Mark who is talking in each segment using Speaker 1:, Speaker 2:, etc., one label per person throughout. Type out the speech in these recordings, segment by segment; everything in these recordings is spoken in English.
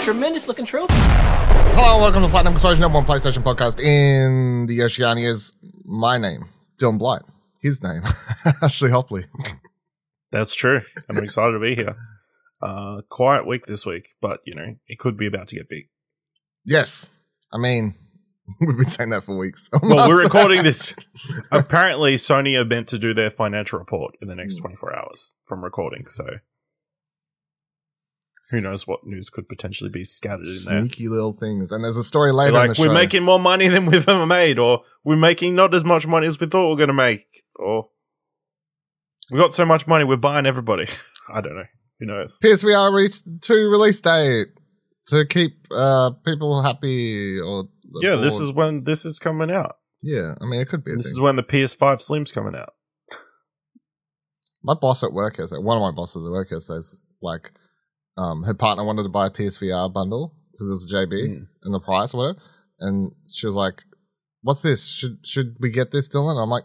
Speaker 1: tremendous looking trophy.
Speaker 2: Hello, welcome to Platinum Explosion, number one PlayStation podcast in the Oceanias. My name, Dylan Blight. His name, Ashley Hobley.
Speaker 3: That's true. I'm excited to be here. Uh, quiet week this week, but you know it could be about to get big.
Speaker 2: Yes, I mean we've been saying that for weeks.
Speaker 3: Well, we're recording this. Apparently, Sony are meant to do their financial report in the next 24 hours from recording. So, who knows what news could potentially be scattered in there?
Speaker 2: sneaky little things, and there's a story later.
Speaker 3: Like we're
Speaker 2: show.
Speaker 3: making more money than we've ever made, or we're making not as much money as we thought we are going to make, or we got so much money we're buying everybody. I don't know. Who knows?
Speaker 2: PSVR re- two release date to keep uh, people happy. Or
Speaker 3: Yeah, this is when this is coming out.
Speaker 2: yeah. I mean, it could be.
Speaker 3: This
Speaker 2: thing.
Speaker 3: is when the PS5 Slim's coming out.
Speaker 2: my boss at work has one of my bosses at work has says like um her partner wanted to buy a PSVR bundle because it was a JB
Speaker 3: Mm.
Speaker 2: and the price or whatever, and she was like, "What's this? Should should we get this, Dylan?" I'm like,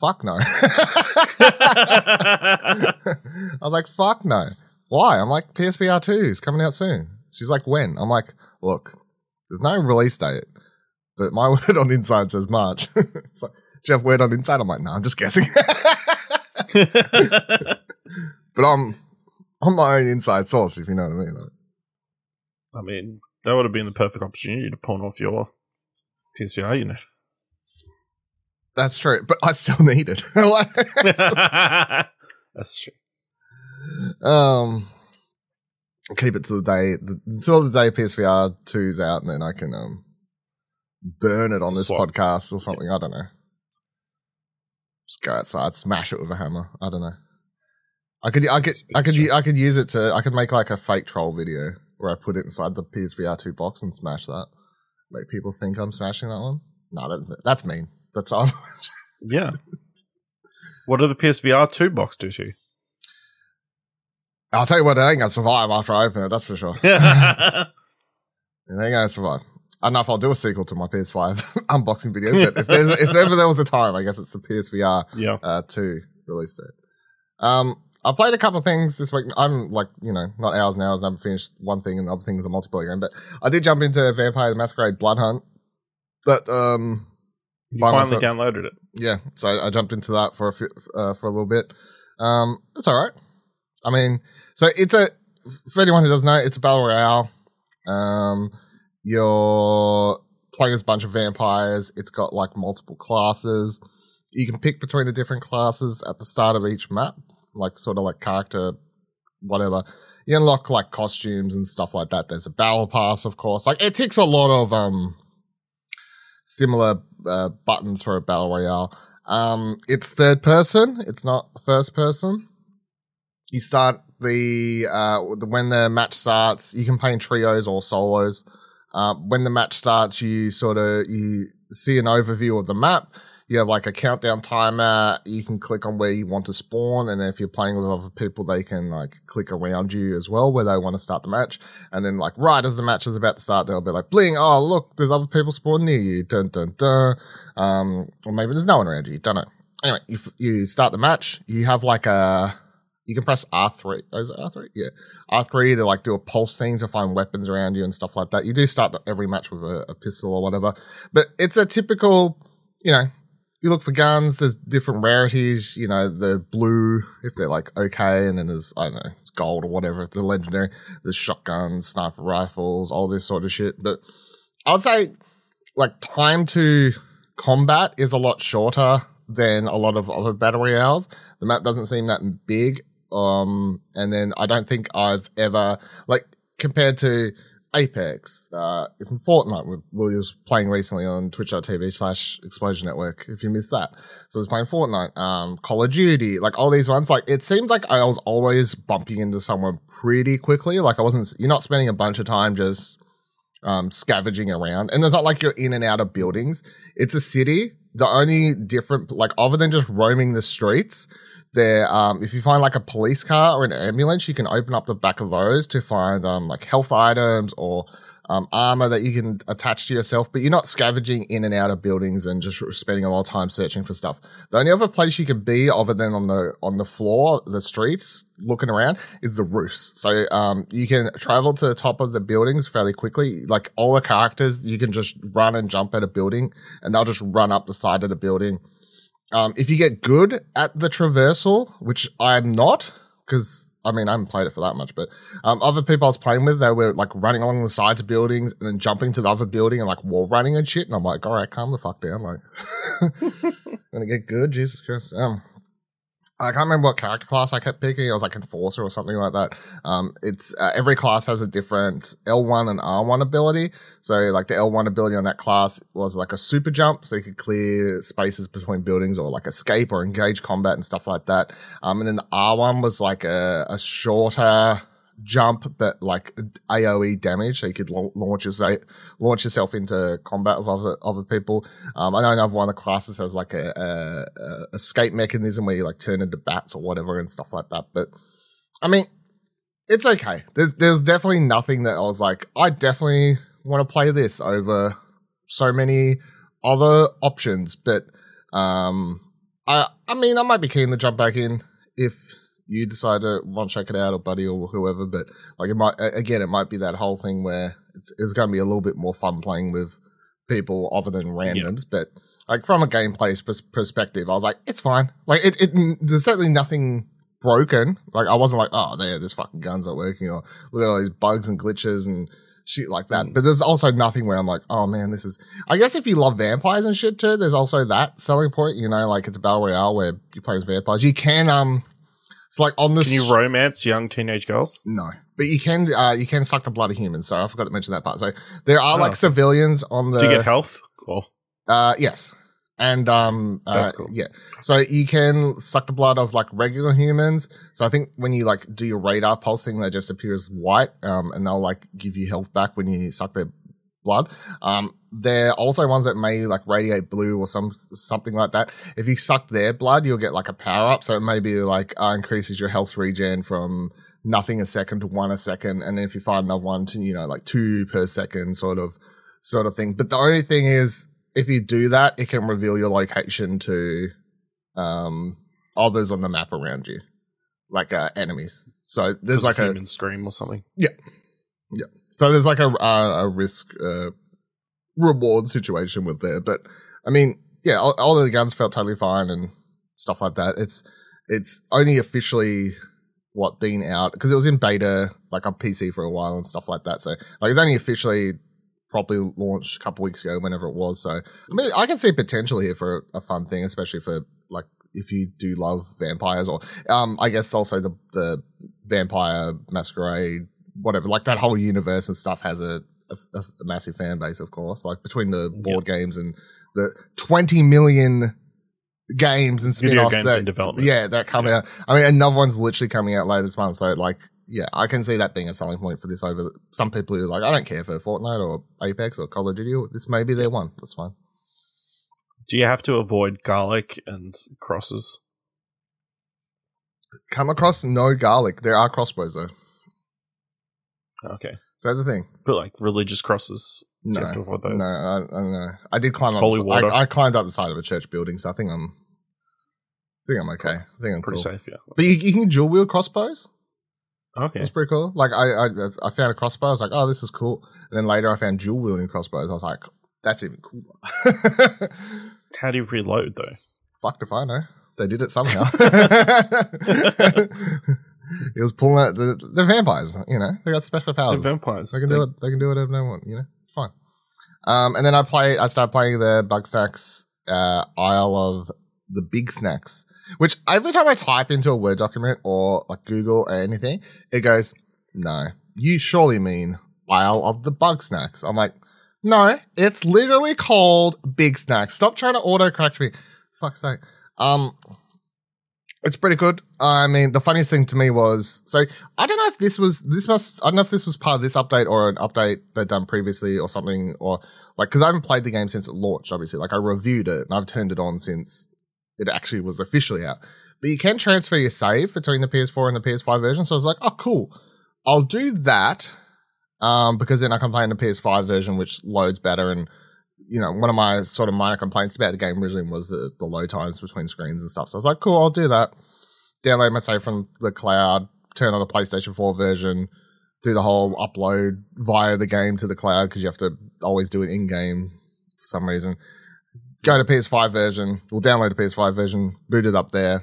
Speaker 2: "Fuck no." I was like, "Fuck no." Why? I'm like, PSVR two is coming out soon. She's like, "When?" I'm like, "Look, there's no release date, but my word on the inside says March." it's like, "Do you have word on the inside?" I'm like, "No, I'm just guessing." but I'm I'm my own inside source, if you know what I mean. Like,
Speaker 3: I mean, that would have been the perfect opportunity to pawn off your PSVR unit.
Speaker 2: that's true, but I still need it.
Speaker 3: That's true.
Speaker 2: um, keep it to the day the, until the day PSVR 2's out, and then I can um burn it on this podcast or something. I don't know. Just go outside, smash it with a hammer. I don't know. I could, I could, I could, I could use it to. I could make like a fake troll video where I put it inside the PSVR 2 box and smash that. Make people think I'm smashing that one. No, that, that's mean. That's all.
Speaker 3: Yeah. what did the PSVR 2 box do to you?
Speaker 2: I'll tell you what, it ain't gonna survive after I open it. That's for sure.
Speaker 3: yeah.
Speaker 2: It ain't gonna survive. I don't know if I'll do a sequel to my PS5 unboxing video, but if there's if ever there was a time, I guess it's the PSVR uh, two release date. Um, I played a couple of things this week. I'm like, you know, not hours and hours, and I haven't finished one thing, and the other thing is a multiplayer game. But I did jump into Vampire the Masquerade Blood Hunt. That um,
Speaker 3: You finally
Speaker 2: myself.
Speaker 3: downloaded it.
Speaker 2: yeah, so I, I jumped into that for a few, uh, for a little bit. Um, it's all right. I mean, so it's a for anyone who doesn't know, it's a battle royale. Um, you're playing as a bunch of vampires. It's got like multiple classes. You can pick between the different classes at the start of each map, like sort of like character, whatever. You unlock like costumes and stuff like that. There's a battle pass, of course. Like it ticks a lot of um similar uh, buttons for a battle royale. Um, it's third person. It's not first person. You start the uh, when the match starts. You can play in trios or solos. Uh, when the match starts, you sort of you see an overview of the map. You have like a countdown timer. You can click on where you want to spawn, and if you're playing with other people, they can like click around you as well where they want to start the match. And then like right as the match is about to start, they'll be like, "Bling! Oh look, there's other people spawned near you." Dun dun dun. Um, or maybe there's no one around you. Don't know. Anyway, you f- you start the match. You have like a you can press R three. Oh, is it R three? Yeah, R three to like do a pulse thing to find weapons around you and stuff like that. You do start every match with a, a pistol or whatever, but it's a typical, you know. You look for guns. There's different rarities. You know, the blue if they're like okay, and then there's I don't know gold or whatever the legendary. There's shotguns, sniper rifles, all this sort of shit. But I would say like time to combat is a lot shorter than a lot of other battle royales. The map doesn't seem that big. Um, and then I don't think I've ever like compared to Apex, uh, Fortnite, we, we playing recently on twitch.tv slash explosion network, if you missed that. So I was playing Fortnite, um, Call of Duty, like all these ones, like it seemed like I was always bumping into someone pretty quickly. Like I wasn't, you're not spending a bunch of time just, um, scavenging around. And it's not like you're in and out of buildings. It's a city. The only different, like other than just roaming the streets, there, um, if you find like a police car or an ambulance, you can open up the back of those to find, um, like health items or, um, armor that you can attach to yourself, but you're not scavenging in and out of buildings and just spending a lot of time searching for stuff. The only other place you can be other than on the on the floor, the streets, looking around, is the roofs. So um, you can travel to the top of the buildings fairly quickly. Like all the characters, you can just run and jump at a building, and they'll just run up the side of the building. Um, if you get good at the traversal, which I'm not, because I mean, I haven't played it for that much, but um, other people I was playing with, they were like running along the sides of buildings and then jumping to the other building and like wall running and shit. And I'm like, all right, calm the fuck down. Like, gonna get good. Jesus Christ. Um, I can't remember what character class I kept picking. It was like Enforcer or something like that. Um, it's uh, every class has a different L1 and R1 ability. So like the L1 ability on that class was like a super jump, so you could clear spaces between buildings or like escape or engage combat and stuff like that. Um, and then the R1 was like a, a shorter jump, but like AOE damage, so you could launch yourself launch yourself into combat with other other people. Um, I know another one of the classes has like a, a, a, escape mechanism where you like turn into bats or whatever and stuff like that. But I mean, it's okay. There's there's definitely nothing that I was like, I definitely want to play this over so many other options. But um, I I mean, I might be keen to jump back in if you decide to want to check it out or buddy or whoever but like it might again it might be that whole thing where it's, it's going to be a little bit more fun playing with people other than randoms but like from a gameplay perspective i was like it's fine like it, it there's certainly nothing broken like i wasn't like oh there this fucking gun's not working or look at all these bugs and glitches and shit like that. Mm. But there's also nothing where I'm like, oh man, this is. I guess if you love vampires and shit too, there's also that selling point. You know, like it's a battle royale where you play as vampires. You can um it's like on this.
Speaker 3: Can you romance young teenage girls?
Speaker 2: No, but you can. Uh, you can suck the blood of humans. So I forgot to mention that part. So there are oh. like civilians on the.
Speaker 3: Do you get health? Cool.
Speaker 2: Uh, yes, and um, uh, That's cool. yeah. So you can suck the blood of like regular humans. So I think when you like do your radar pulsing, they just appear as white. Um, and they'll like give you health back when you suck their blood. Um, they're also ones that may like radiate blue or some something like that. If you suck their blood, you'll get like a power up. So it maybe like uh, increases your health regen from nothing a second to one a second, and then if you find another one to you know like two per second, sort of sort of thing. But the only thing is, if you do that, it can reveal your location to um others on the map around you, like uh, enemies. So there's like
Speaker 3: a scream or something.
Speaker 2: Yeah, yeah. So there's like a a, a risk uh, reward situation with there, but I mean, yeah, all, all the guns felt totally fine and stuff like that. It's it's only officially what been out because it was in beta like on PC for a while and stuff like that. So like it's only officially probably launched a couple weeks ago, whenever it was. So I mean, I can see potential here for a, fun thing, especially for like if you do love vampires or um I guess also the the vampire masquerade whatever, like that whole universe and stuff has a, a, a massive fan base, of course. Like between the board yep. games and the 20 million games and spin-offs
Speaker 3: games
Speaker 2: that,
Speaker 3: in development.
Speaker 2: Yeah, that come yeah. out. I mean, another one's literally coming out later this month. So like, yeah, I can see that being a selling point for this over some people who are like, I don't care for Fortnite or Apex or Call of Duty. This may be their one. That's fine.
Speaker 3: Do you have to avoid garlic and crosses?
Speaker 2: Come across no garlic. There are crossbows though.
Speaker 3: Okay.
Speaker 2: So that's the thing.
Speaker 3: But like religious crosses.
Speaker 2: No, no, I, I don't know. I did climb Holy up. Water. I, I, climbed up the side of a church building, so I think I'm. I think I'm okay. I think I'm
Speaker 3: pretty
Speaker 2: cool.
Speaker 3: safe. Yeah.
Speaker 2: But you, you can dual wield crossbows.
Speaker 3: Okay.
Speaker 2: That's pretty cool. Like I, I, I found a crossbow. I was like, oh, this is cool. And then later, I found dual wielding crossbows. I was like, that's even cooler.
Speaker 3: How do you reload though?
Speaker 2: Fuck if I know. They did it somehow. He was pulling out the, the vampires. You know, they got special powers.
Speaker 3: The vampires.
Speaker 2: They can they, do it. They can do whatever they want. You know, it's fine. Um, and then I play. I start playing the Bugsnax uh, Isle of the Bigsnax, which every time I type into a Word document or like Google or anything, it goes, "No, you surely mean Isle of the Bugsnax." I'm like, "No, it's literally called Bigsnax. Stop trying to auto correct me. Fuck's sake." Um, it's pretty good. I mean, the funniest thing to me was so I don't know if this was this must I don't know if this was part of this update or an update they'd done previously or something or like because I haven't played the game since it launched. Obviously, like I reviewed it and I've turned it on since it actually was officially out. But you can transfer your save between the PS4 and the PS5 version. So I was like, oh, cool. I'll do that. um, because then I can play in the PS5 version, which loads better. And you know, one of my sort of minor complaints about the game originally was the, the low times between screens and stuff. So I was like, cool, I'll do that. Download my save from the cloud, turn on the PlayStation 4 version, do the whole upload via the game to the cloud because you have to always do it in game for some reason. Go to PS5 version, we'll download the PS5 version, boot it up there,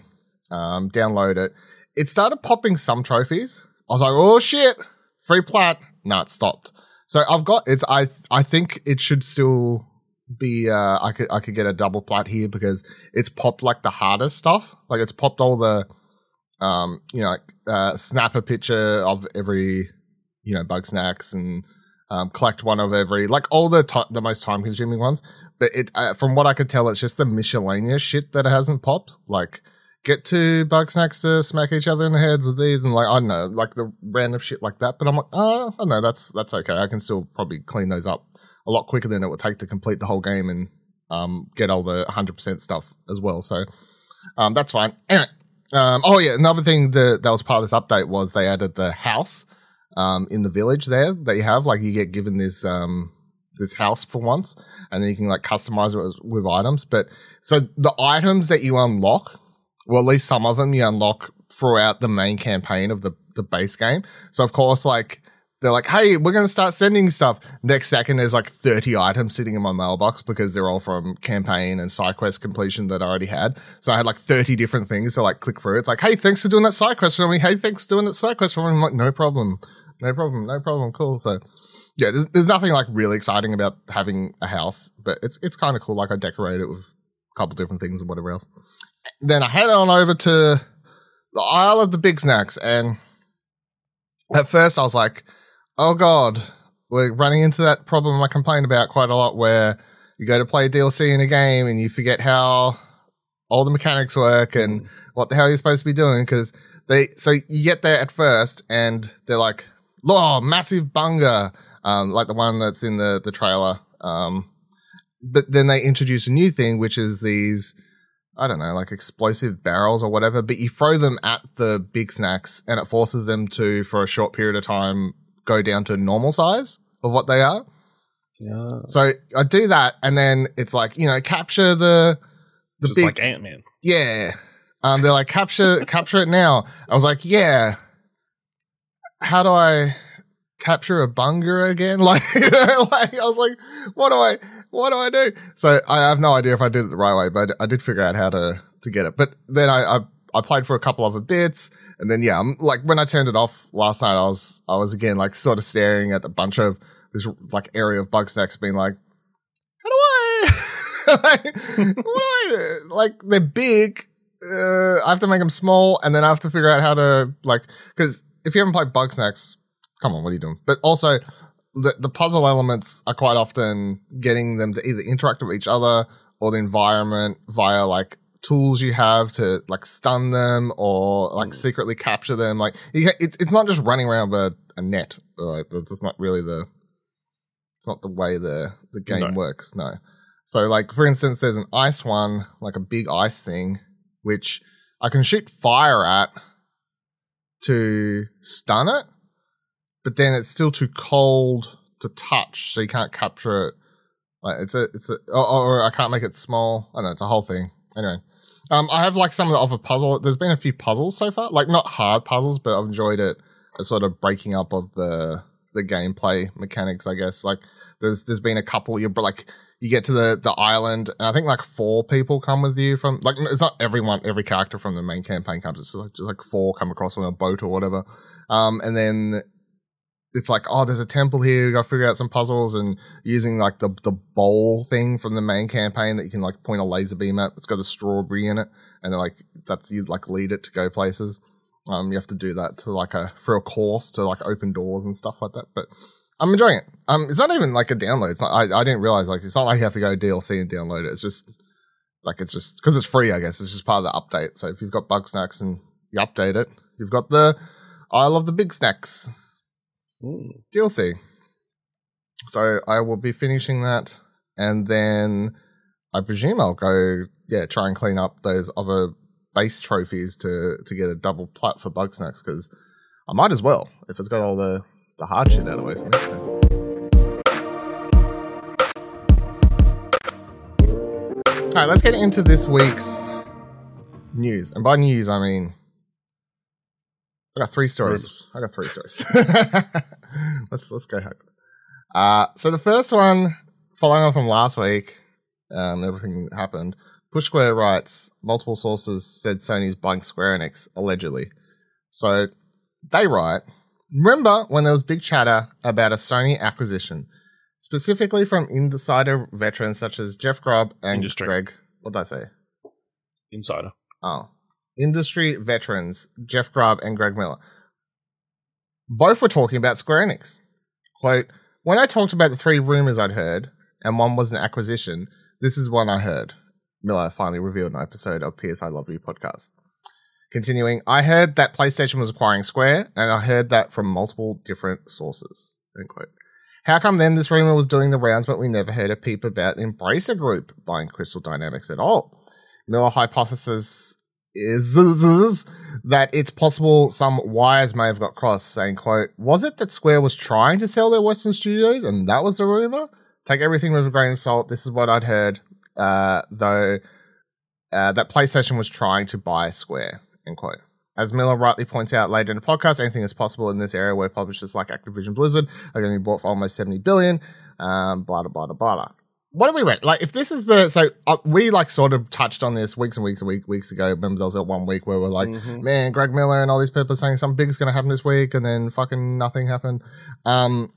Speaker 2: um, download it. It started popping some trophies. I was like, oh shit, free plat. No, it stopped. So I've got it's I I think it should still be uh I could I could get a double plat here because it's popped like the hardest stuff. Like it's popped all the um you know like uh snap a picture of every you know Bugsnax and um, collect one of every like all the t- the most time consuming ones. But it uh, from what I could tell, it's just the miscellaneous shit that hasn't popped. Like get two Bugsnax to smack each other in the heads with these and like I don't know, like the random shit like that. But I'm like, oh, I know that's that's okay. I can still probably clean those up a lot quicker than it would take to complete the whole game and um, get all the 100% stuff as well. So um, that's fine. Anyway, um, oh yeah, another thing that that was part of this update was they added the house um, in the village there that you have. Like you get given this um, this house for once, and then you can like customize it with, with items. But so the items that you unlock well, at least some of them you unlock throughout the main campaign of the, the base game. So, of course, like, they're like, hey, we're going to start sending stuff. Next second, there's like 30 items sitting in my mailbox because they're all from campaign and side quest completion that I already had. So I had like 30 different things to like click through. It's like, hey, thanks for doing that side quest for me. Hey, thanks for doing that side quest for me. I'm like, no problem. No problem. No problem. Cool. So, yeah, there's, there's nothing like really exciting about having a house, but it's, it's kind of cool. Like I decorate it with a couple different things and whatever else then I head on over to the Isle of the Bigsnax. And at first I was like, oh God, we're running into that problem I complain about quite a lot where you go to play DLC in a game and you forget how all the mechanics work and what the hell you're supposed to be doing. Cause they, so you get there at first and they're like, oh, massive bunger, um, like the one that's in the, the trailer. Um, but then they introduce a new thing, which is these, I don't know, like explosive barrels or whatever, but you throw them at the big snacks and it forces them to, for a short period of time, go down to normal size of what they are.
Speaker 3: Yeah.
Speaker 2: So I do that and then it's like, you know, capture the, the
Speaker 3: Just
Speaker 2: big,
Speaker 3: like Ant Man.
Speaker 2: yeah. Um, they're like, capture, capture it now. I was like, yeah. How do I capture a bunger again? Like, you know, like I was like, what do I, what do I do? So I have no idea if I did it the right way, but I did figure out how to, to get it. But then I, I, I played for a couple other bits and then, yeah, I'm like when I turned it off last night, I was, I was again like sort of staring at a bunch of this like area of Bugsnax being like, how do I, like, what do I do? Like they're big. Uh, I have to make them small and then I have to figure out how to like, cause if you haven't played Bugsnax, come on, what are you doing? But also the, the puzzle elements are quite often getting them to either interact with each other or the environment via like tools you have to like stun them or like mm. secretly capture them. Like you, ca- it's it's not just running around with a, a net. Like that's not really the it's not the way the the game
Speaker 3: No.
Speaker 2: works. No. So like for instance, there's an ice one, like a big ice thing, which I can shoot fire at to stun it, but then it's still too cold to touch, so you can't capture it. Like it's a, it's a, or, or I can't make it small. I don't know it's a whole thing. Anyway, um, I have like some of the other puzzle. There's been a few puzzles so far, like not hard puzzles, but I've enjoyed it A sort of breaking up of the the gameplay mechanics. I guess like there's there's been a couple. You're like you get to the the island, and I think like four people come with you from like it's not everyone, every character from the main campaign comes. It's just like, just like four come across on a boat or whatever. Um, and then it's like, oh, there's a temple here. We got to figure out some puzzles and using like the the bowl thing from the main campaign that you can like point a laser beam at. It's got a strawberry in it, and then like that's you like lead it to go places. Um, you have to do that to like a for a course to like open doors and stuff like that. But I'm enjoying it. Um, it's not even like a download. It's not. I, I didn't realize like it's not like you have to go DLC and download it. It's just like it's just because it's free. I guess it's just part of the update. So if you've got Bugsnax and you update it, you've got the Isle of the Bigsnax Mm.
Speaker 3: Ooh.
Speaker 2: DLC. So I will be finishing that, and then I presume I'll go, yeah, try and clean up those other base trophies to to get a double plat for Bugsnax because I might as well if it's got all the the hard shit out of the way for me. All right, let's get into this week's news. And by news, I mean I got three stories. I got three stories. let's let's go. Uh, so the first one, following on from last week, um, everything happened. Push Square writes multiple sources said Sony's buying Square Enix allegedly. So they write, remember when there was big chatter about a Sony acquisition, specifically from insider veterans such as Jeff Grubb and
Speaker 3: Industry.
Speaker 2: Greg. What did I say?
Speaker 3: Insider.
Speaker 2: Oh. Industry veterans Jeff Grubb and Greg Miller. Both were talking about Square Enix. Quote, when I talked about the three rumors I'd heard, and one was an acquisition, this is one I heard. Miller finally revealed an episode of PS I Love You podcast. Continuing, I heard that PlayStation was acquiring Square, and I heard that from multiple different sources. End quote. How come then this rumor was doing the rounds, but we never heard a peep about Embracer Group buying Crystal Dynamics at all? Miller hypothesis is that it's possible some wires may have got crossed, saying, quote, was it that Square was trying to sell their Western studios and that was the rumor? Take everything with a grain of salt. This is what I'd heard, uh, though, uh, that PlayStation was trying to buy Square, end quote. As Miller rightly points out later in the podcast, anything is possible in this area where publishers like Activision Blizzard are going to be bought for almost 70 billion, um, blah, blah, blah, blah, blah what do we rate? Like, if this is the so uh, we like sort of touched on this weeks and weeks and week, weeks ago. Remember, there was that one week where we're like,
Speaker 3: Mhm.
Speaker 2: man, Greg Miller and all these people are saying something big is going to happen this week, and then fucking nothing happened. Um,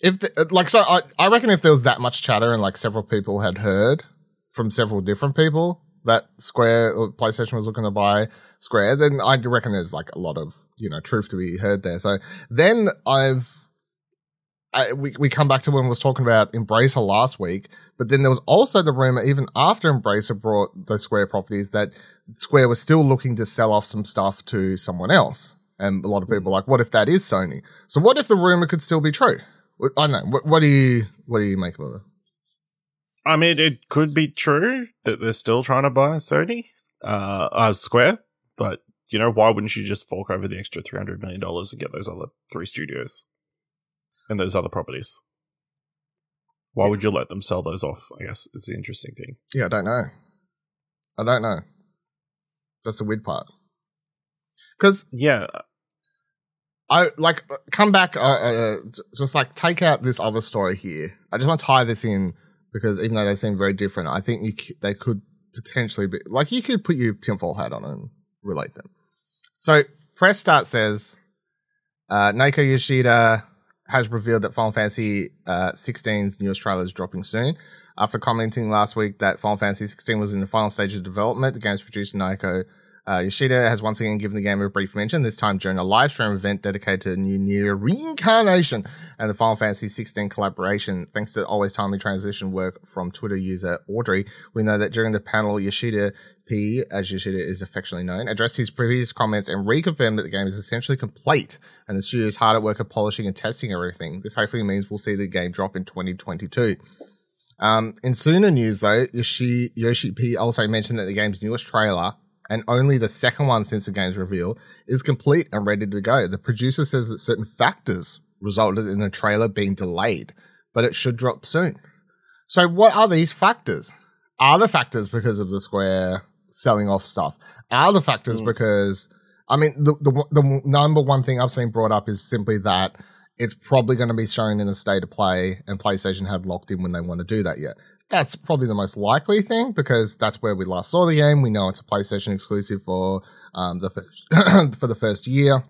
Speaker 2: if the, like, so I I reckon if there was that much chatter and like several people had heard from several different people that Square or PlayStation was looking to buy Square, then I reckon there's like a lot of you know truth to be heard there. So then I've. I, we, we come back to when we was talking about Embracer last week, but then there was also the rumor even after Embracer brought the Square properties that Square was still looking to sell off some stuff to someone else. And a lot of people like, what if that is Sony? So what if the rumor could still be true? I don't know. What, what do you what do you make of it?
Speaker 3: I mean, it could be true that they're still trying to buy Sony, uh, uh Square, but you know, why wouldn't you just fork over the extra three hundred million dollars and get those other three studios and those other properties? Why would you let them sell those off? I guess is the interesting thing.
Speaker 2: Yeah, I don't know. I don't know. That's the weird part. Because
Speaker 3: Yeah,
Speaker 2: I like come back, uh, uh, just like take out this other story here. I just want to tie this in because even though they seem very different, I think you they could potentially be like you could put your tinfoil hat on and relate them. So press start says uh, Naoki Yoshida has revealed that Final Fantasy uh, 16's newest trailer is dropping soon. After commenting last week that Final Fantasy 16 was in the final stage of development, the game's producer Naoki uh, Yoshida has once again given the game a brief mention, this time during a live stream event dedicated to New NieR Reincarnation and the Final Fantasy 16 collaboration. Thanks to always timely transition work from Twitter user Audrey, we know that during the panel, Yoshida P, as Yoshida is affectionately known, addressed his previous comments and reconfirmed that the game is essentially complete and the studio is hard at work at polishing and testing everything. This hopefully means we'll see the game drop in 2022. Um, in sooner news, though, Yoshi, Yoshi P also mentioned that the game's newest trailer, and only the second one since the game's reveal, is complete and ready to go. The producer says that certain factors resulted in the trailer being delayed, but it should drop soon. So, what are these factors? Are the factors because of the Square selling off stuff? Are the factors
Speaker 3: Mm.
Speaker 2: because, I mean, the, the, the number one thing I've seen brought up is simply that it's probably going to be shown in a state of play and PlayStation had locked in when they want to do that yet. That's probably the most likely thing because that's where we last saw the game. We know it's a PlayStation exclusive for um, the first, for the first year.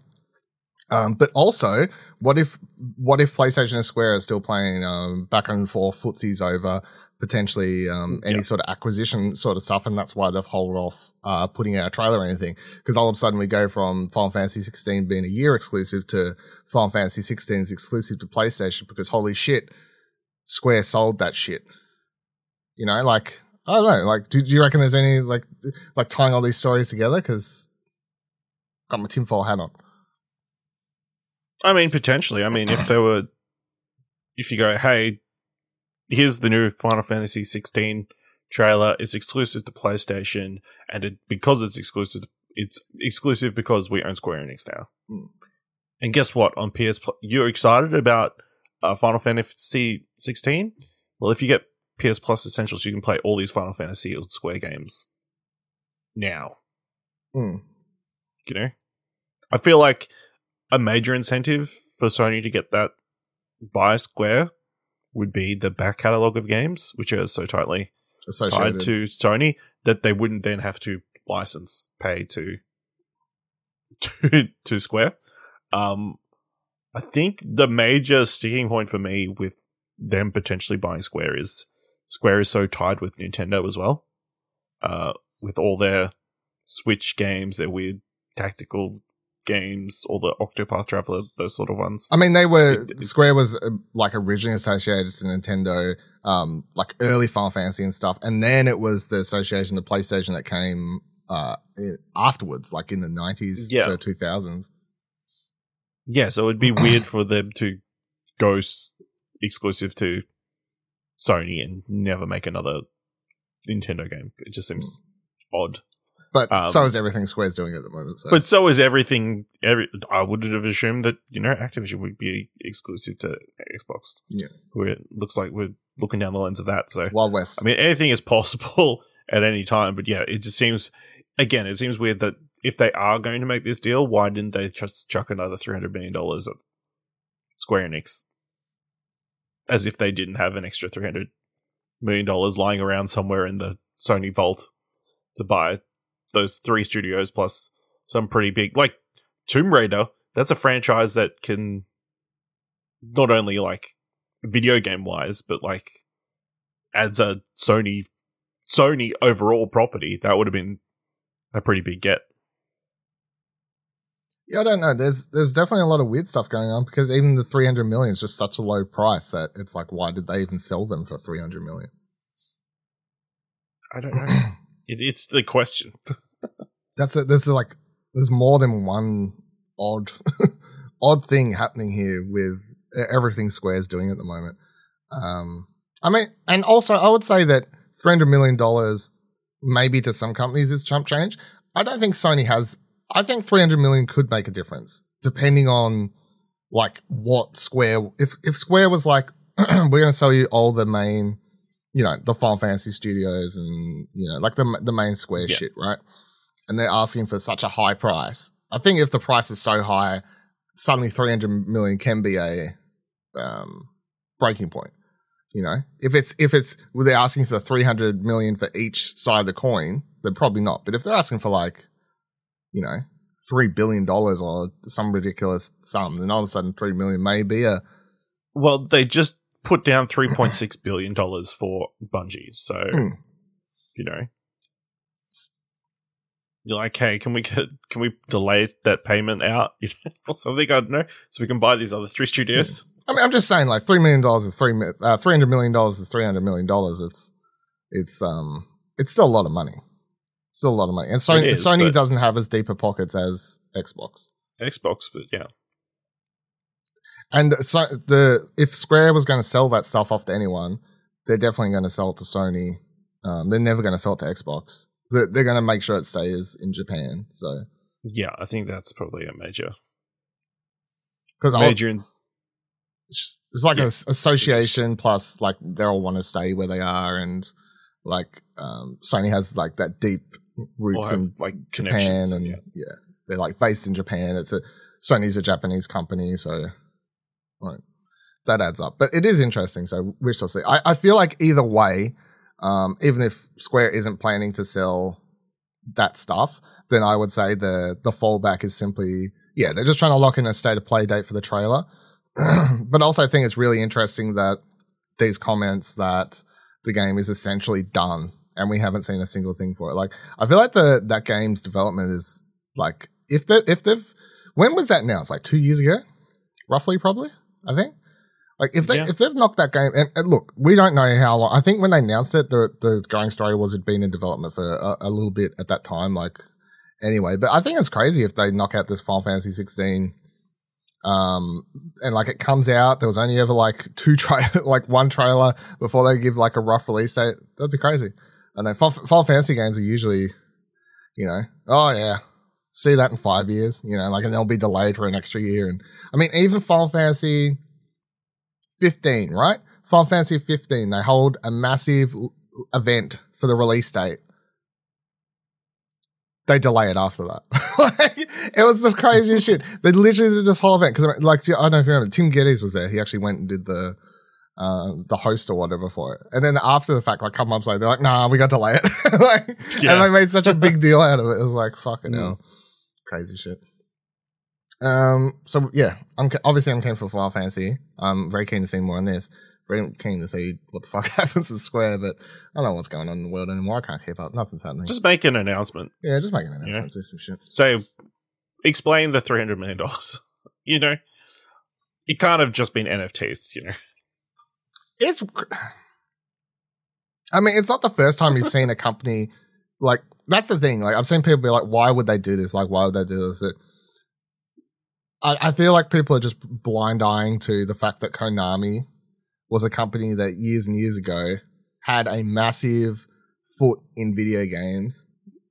Speaker 2: Um, but also, what if what if PlayStation and Square are still playing um, back and forth footsies over potentially um, any
Speaker 3: Yeah.
Speaker 2: sort of acquisition sort of stuff, and that's why they've held off uh, putting out a trailer or anything. Because all of a sudden we go from Final Fantasy 16 being a year exclusive to Final Fantasy 16 is exclusive to PlayStation because holy shit, Square sold that shit. You know, like I don't know, like do, do you reckon there's any like like tying all these stories together? Because got my tinfoil hat on.
Speaker 3: I mean, potentially. I mean, if there were, if you go, hey, here's the new Final Fantasy 16 trailer. It's exclusive to PlayStation, and it, because it's exclusive, it's exclusive because we own Square Enix now.
Speaker 2: Mm.
Speaker 3: And guess what? On PS, you're excited about uh, Final Fantasy 16. Well, if you get PS Plus Essentials, you can play all these Final Fantasy or Square games now.
Speaker 2: Hmm.
Speaker 3: You know, I feel like a major incentive for Sony to get that by Square would be the back catalog of games, which are so tightly
Speaker 2: Associated.
Speaker 3: tied to Sony that they wouldn't then have to license pay to to to Square. Um, I think the major sticking point for me with them potentially buying Square is Square is so tied with Nintendo as well, uh, with all their Switch games, their weird tactical games, all the Octopath Traveler, those sort of ones.
Speaker 2: I mean, they were
Speaker 3: It- it-
Speaker 2: Square was uh, like originally associated to Nintendo, um, like early Final Fantasy and stuff, and then it was the association to PlayStation that came uh afterwards, like in the nineties
Speaker 3: Yeah.
Speaker 2: to two thousands.
Speaker 3: Yeah, so it'd be weird for them to go s- exclusive to Sony and never make another Nintendo game. It just seems odd.
Speaker 2: But
Speaker 3: Um,
Speaker 2: so is everything Square's doing at the moment. So
Speaker 3: But so is everything. Every I would have assumed that you know Activision would be exclusive to Xbox.
Speaker 2: Yeah.
Speaker 3: it looks like we're looking down the lens of that. So
Speaker 2: Wild West.
Speaker 3: I mean, anything is possible at any time. But yeah, it just seems again, it seems weird that if they are going to make this deal, why didn't they just chuck another three hundred million dollars at Square Enix, as if they didn't have an extra three hundred million dollars lying around somewhere in the Sony vault to buy those three studios plus some pretty big like Tomb Raider. That's a franchise that can not only like video game wise, but like as a Sony Sony overall property, that would have been a pretty big get.
Speaker 2: Yeah, I don't know. There's there's definitely a lot of weird stuff going on because even the three hundred million is just such a low price that it's like, why did they even sell them for three hundred million?
Speaker 3: I don't know. it, it's the question.
Speaker 2: That's a, there's like there's more than one odd odd thing happening here with everything Square's doing at the moment. Um, I mean, and also I would say that three hundred million dollars maybe to some companies is chump change. I don't think Sony has. I think three hundred million could make a difference depending on like what Square. If if Square was like, we're going to sell you all the main, you know, the Final Fantasy studios and you know, like the the main Square
Speaker 3: Yeah.
Speaker 2: shit, right? And they're asking for such a high price. I think if the price is so high, suddenly three hundred million can be a um, breaking point. You know, if it's if it's well, they're asking for three hundred million for each side of the coin, then probably not. But if they're asking for like, you know, three billion dollars or some ridiculous sum, then all of a sudden three million may be a
Speaker 3: Well, they just put down three point six billion dollars for Bungie, so
Speaker 2: Hmm.
Speaker 3: you know. You're like, hey, can we get, can we delay that payment out you know, or something? I don't know, so we can buy these other three studios.
Speaker 2: I mean, I'm just saying, like three million dollars is three uh, three hundred million dollars is three hundred million dollars. It's it's um it's still a lot of money. Still a lot of money, and Sony
Speaker 3: is,
Speaker 2: Sony doesn't have as deep a pockets as Xbox.
Speaker 3: Xbox, but yeah,
Speaker 2: And so the if Square was going to sell that stuff off to anyone, they're definitely going to sell it to Sony. Um, they're never going to sell it to Xbox. They're, they're going to make sure it stays in Japan. So
Speaker 3: yeah, I think that's probably a major,
Speaker 2: because
Speaker 3: major. In,
Speaker 2: it's it's like
Speaker 3: Yeah.
Speaker 2: an association plus like they all want to stay where they are and like um Sony has like that deep
Speaker 3: or
Speaker 2: roots in
Speaker 3: like
Speaker 2: Japan
Speaker 3: connections,
Speaker 2: and
Speaker 3: yeah.
Speaker 2: yeah. they're like based in Japan. It's a Sony's a Japanese company, so that adds up. But it is interesting. So we shall see. I, I feel like either way, um, even if Square isn't planning to sell that stuff, then I would say the the fallback is simply yeah they're just trying to lock in a state of play date for the trailer. but also I think it's really interesting that these comments that the game is essentially done and we haven't seen a single thing for it. Like I feel like the that game's development is like if they if they've when was that announced? Like two years ago, roughly, probably. I think. Like if they
Speaker 3: Yeah.
Speaker 2: if they've knocked that game and, and look, we don't know how long. I think when they announced it, the the going story was it'd been in development for a, a little bit at that time. Like anyway, but I think it's crazy if they knock out this Final Fantasy 16 um and like it comes out there was only ever like two tra- like one trailer before they give like a rough release date that'd be crazy and know Final, Fantasy games are usually you know oh yeah see that in five years, you know, like, and they'll be delayed for an extra year. And I mean, even Final Fantasy 15, right? Final Fantasy 15, they hold a massive event for the release date. They delay it after that. it was the craziest shit. They literally did this whole event because, like, I don't know if you remember, Tim Geddes was there. He actually went and did the uh, the host or whatever for it. And then after the fact, like, a couple months later, they're like, "Nah, we got to delay it." like,
Speaker 3: Yeah.
Speaker 2: and they made such a big deal out of it. It was like fucking
Speaker 3: Mm.
Speaker 2: hell, crazy shit. Um. So yeah, I'm obviously I'm keen for Final Fantasy. I'm very keen to see more on this. Very keen to see what the fuck happens with Square, but I don't know what's going on in the world anymore. I can't keep up. Nothing's happening.
Speaker 3: Just make an announcement.
Speaker 2: yeah, just make an announcement. Do some shit.
Speaker 3: Say, explain the three hundred million dollars. You know, it can't have just been NFTs. You know,
Speaker 2: It's. I mean, it's not the first time you've seen a company like. That's the thing. Like, I've seen people be like, "Why would they do this? Like, why would they do this?" It, I, I feel like people are just blind eyeing to the fact that Konami was a company that years and years ago had a massive foot in video games,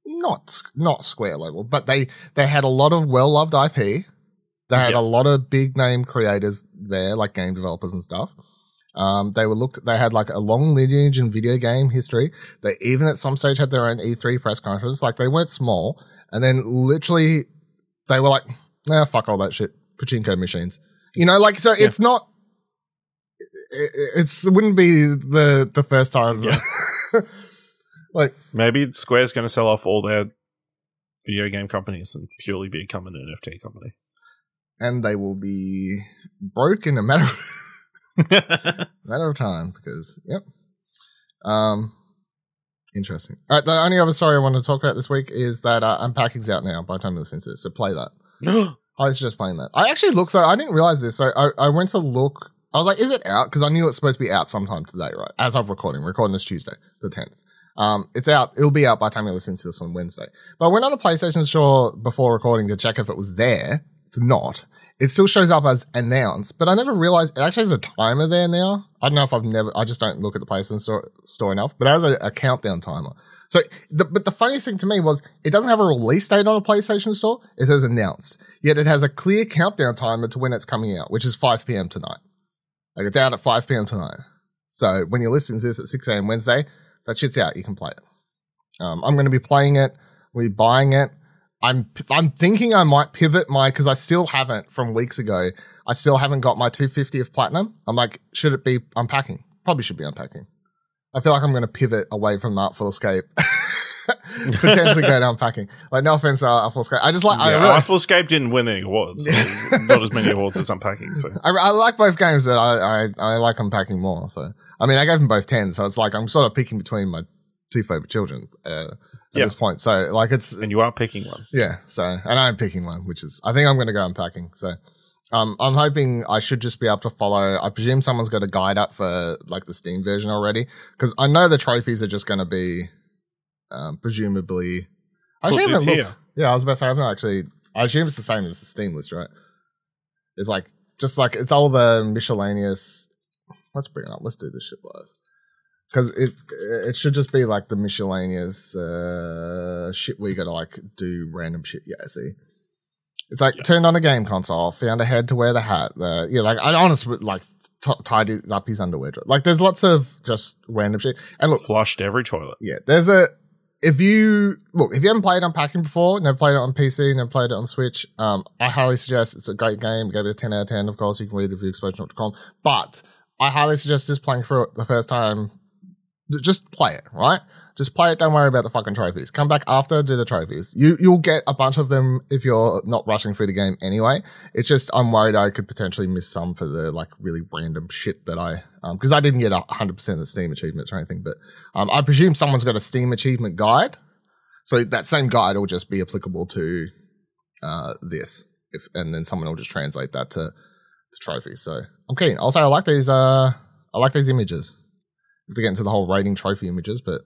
Speaker 2: not not Square level, but they they had a lot of well loved IP. They had a lot of big name creators there, like game developers and stuff. Um, they were looked. They had like a long lineage in video game history. They even at some stage had their own E3 press conference. Like they weren't small, and then literally they were like, "Nah, fuck all that shit, pachinko machines." You know, like so.
Speaker 3: Yeah.
Speaker 2: It's not. It, it's it wouldn't be the the first time.
Speaker 3: Yeah.
Speaker 2: like
Speaker 3: maybe Square's going to sell off all their video game companies and purely become an NFT company.
Speaker 2: and they will be broke in a matter of, matter of time because yep um interesting all right the only other story i want to talk about this week is that uh, unpacking's out now by the time you listen to this so play that i was just playing that i actually looked so i didn't realize this so i, I went to look i was like is it out because i knew it's supposed to be out sometime today right as i'm recording recording this tuesday the 10th um, it's out. It'll be out by the time you listen to this on Wednesday. But I went on a PlayStation store before recording to check if it was there. It's not. It still shows up as announced, but I never realized it actually has a timer there now. I don't know if I've never, I just don't look at the PlayStation store, store enough, but it has a, a countdown timer. So, the, but the funniest thing to me was it doesn't have a release date on the PlayStation store. It says announced, yet it has a clear countdown timer to when it's coming out, which is 5 p.m. tonight. Like it's out at 5 p.m. tonight. So when you're listening to this at 6 a.m. Wednesday, that shit's out. You can play it. Um, I'm going to be playing it. We'll be buying it. I'm I'm thinking I might pivot my because I still haven't from weeks ago. I still haven't got my 250th platinum. I'm like, should it be unpacking? Probably should be unpacking. I feel like I'm going to pivot away from that full escape. Potentially go to unpacking. Like, no offense, uh, full escape. I just like I,
Speaker 3: yeah,
Speaker 2: really,
Speaker 3: Artful Escape didn't win any awards. So not as many awards as Unpacking. So
Speaker 2: I, I like both games, but I, I I like unpacking more. So I mean, I gave them both ten. So it's like I'm sort of picking between my two favorite children uh, at
Speaker 3: Yeah.
Speaker 2: this point. So like it's
Speaker 3: and you are picking one.
Speaker 2: Yeah. So, and I'm picking one, which is, I think I'm going to go unpacking. So, um, I'm hoping I should just be able to follow. I presume someone's got a guide up for like the Steam version already. Cause I know the trophies are just going to be, um, presumably, I actually
Speaker 3: it's
Speaker 2: haven't looked.
Speaker 3: here.
Speaker 2: Yeah, I was about to say, I haven't actually, I assume it's the same as the Steam list, right? It's like, just like, it's all the miscellaneous. Let's bring it up. Let's do this shit live. Cause it, it should just be like the miscellaneous, uh, shit where you gotta like do random shit. Yeah, see. It's like
Speaker 3: Yeah.
Speaker 2: turned on a game console, found a head to wear the hat. Uh, yeah, like I honestly like t- tidied up his underwear. Like there's lots of just random shit. And look,
Speaker 3: Flushed every toilet.
Speaker 2: yeah, there's a if you look if you haven't played Unpacking before, never played it on PC, never played it on Switch, um, I highly suggest it's a great game. Give it a ten out of ten. Of course, you can read the reviewexplosion.com, but I highly suggest just playing through it the first time. Just play it, right? Just play it. Don't worry about the fucking trophies. Come back after, do the trophies. You you'll get a bunch of them if you're not rushing through the game anyway. It's just I'm worried I could potentially miss some for the like really random shit that I um because I didn't get hundred percent of the Steam achievements or anything, but um I presume someone's got a Steam achievement guide, so that same guide will just be applicable to uh this if and then someone will just translate that to to trophies. So I'm keen. Also, I like these uh I like these images. To get into the whole rating trophy images, but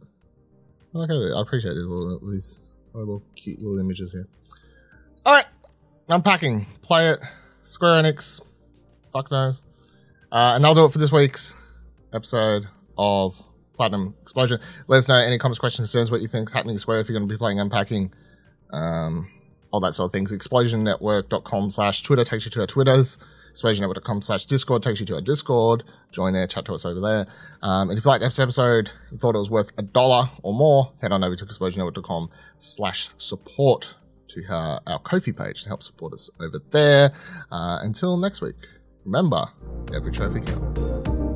Speaker 2: like. I appreciate these little these little cute little images here. All right, unpacking. Play it. Square Enix. Fuck knows. Uh, and that'll do it for this week's episode of Platinum Explosion. Let us know any comments, questions, concerns, what you think's happening Square if you're going to be playing unpacking. Um, all that sort of things. Explosionnetwork.com slash Twitter takes you to our Twitters. Explosionnetwork.com slash Discord takes you to our Discord. Join there, chat to us over there. Um, and if you liked this episode thought it was worth a dollar or more, head on over to explosionnetwork.com slash support to our, our Ko-fi page to help support us over there. Uh, until next week, remember, every trophy counts.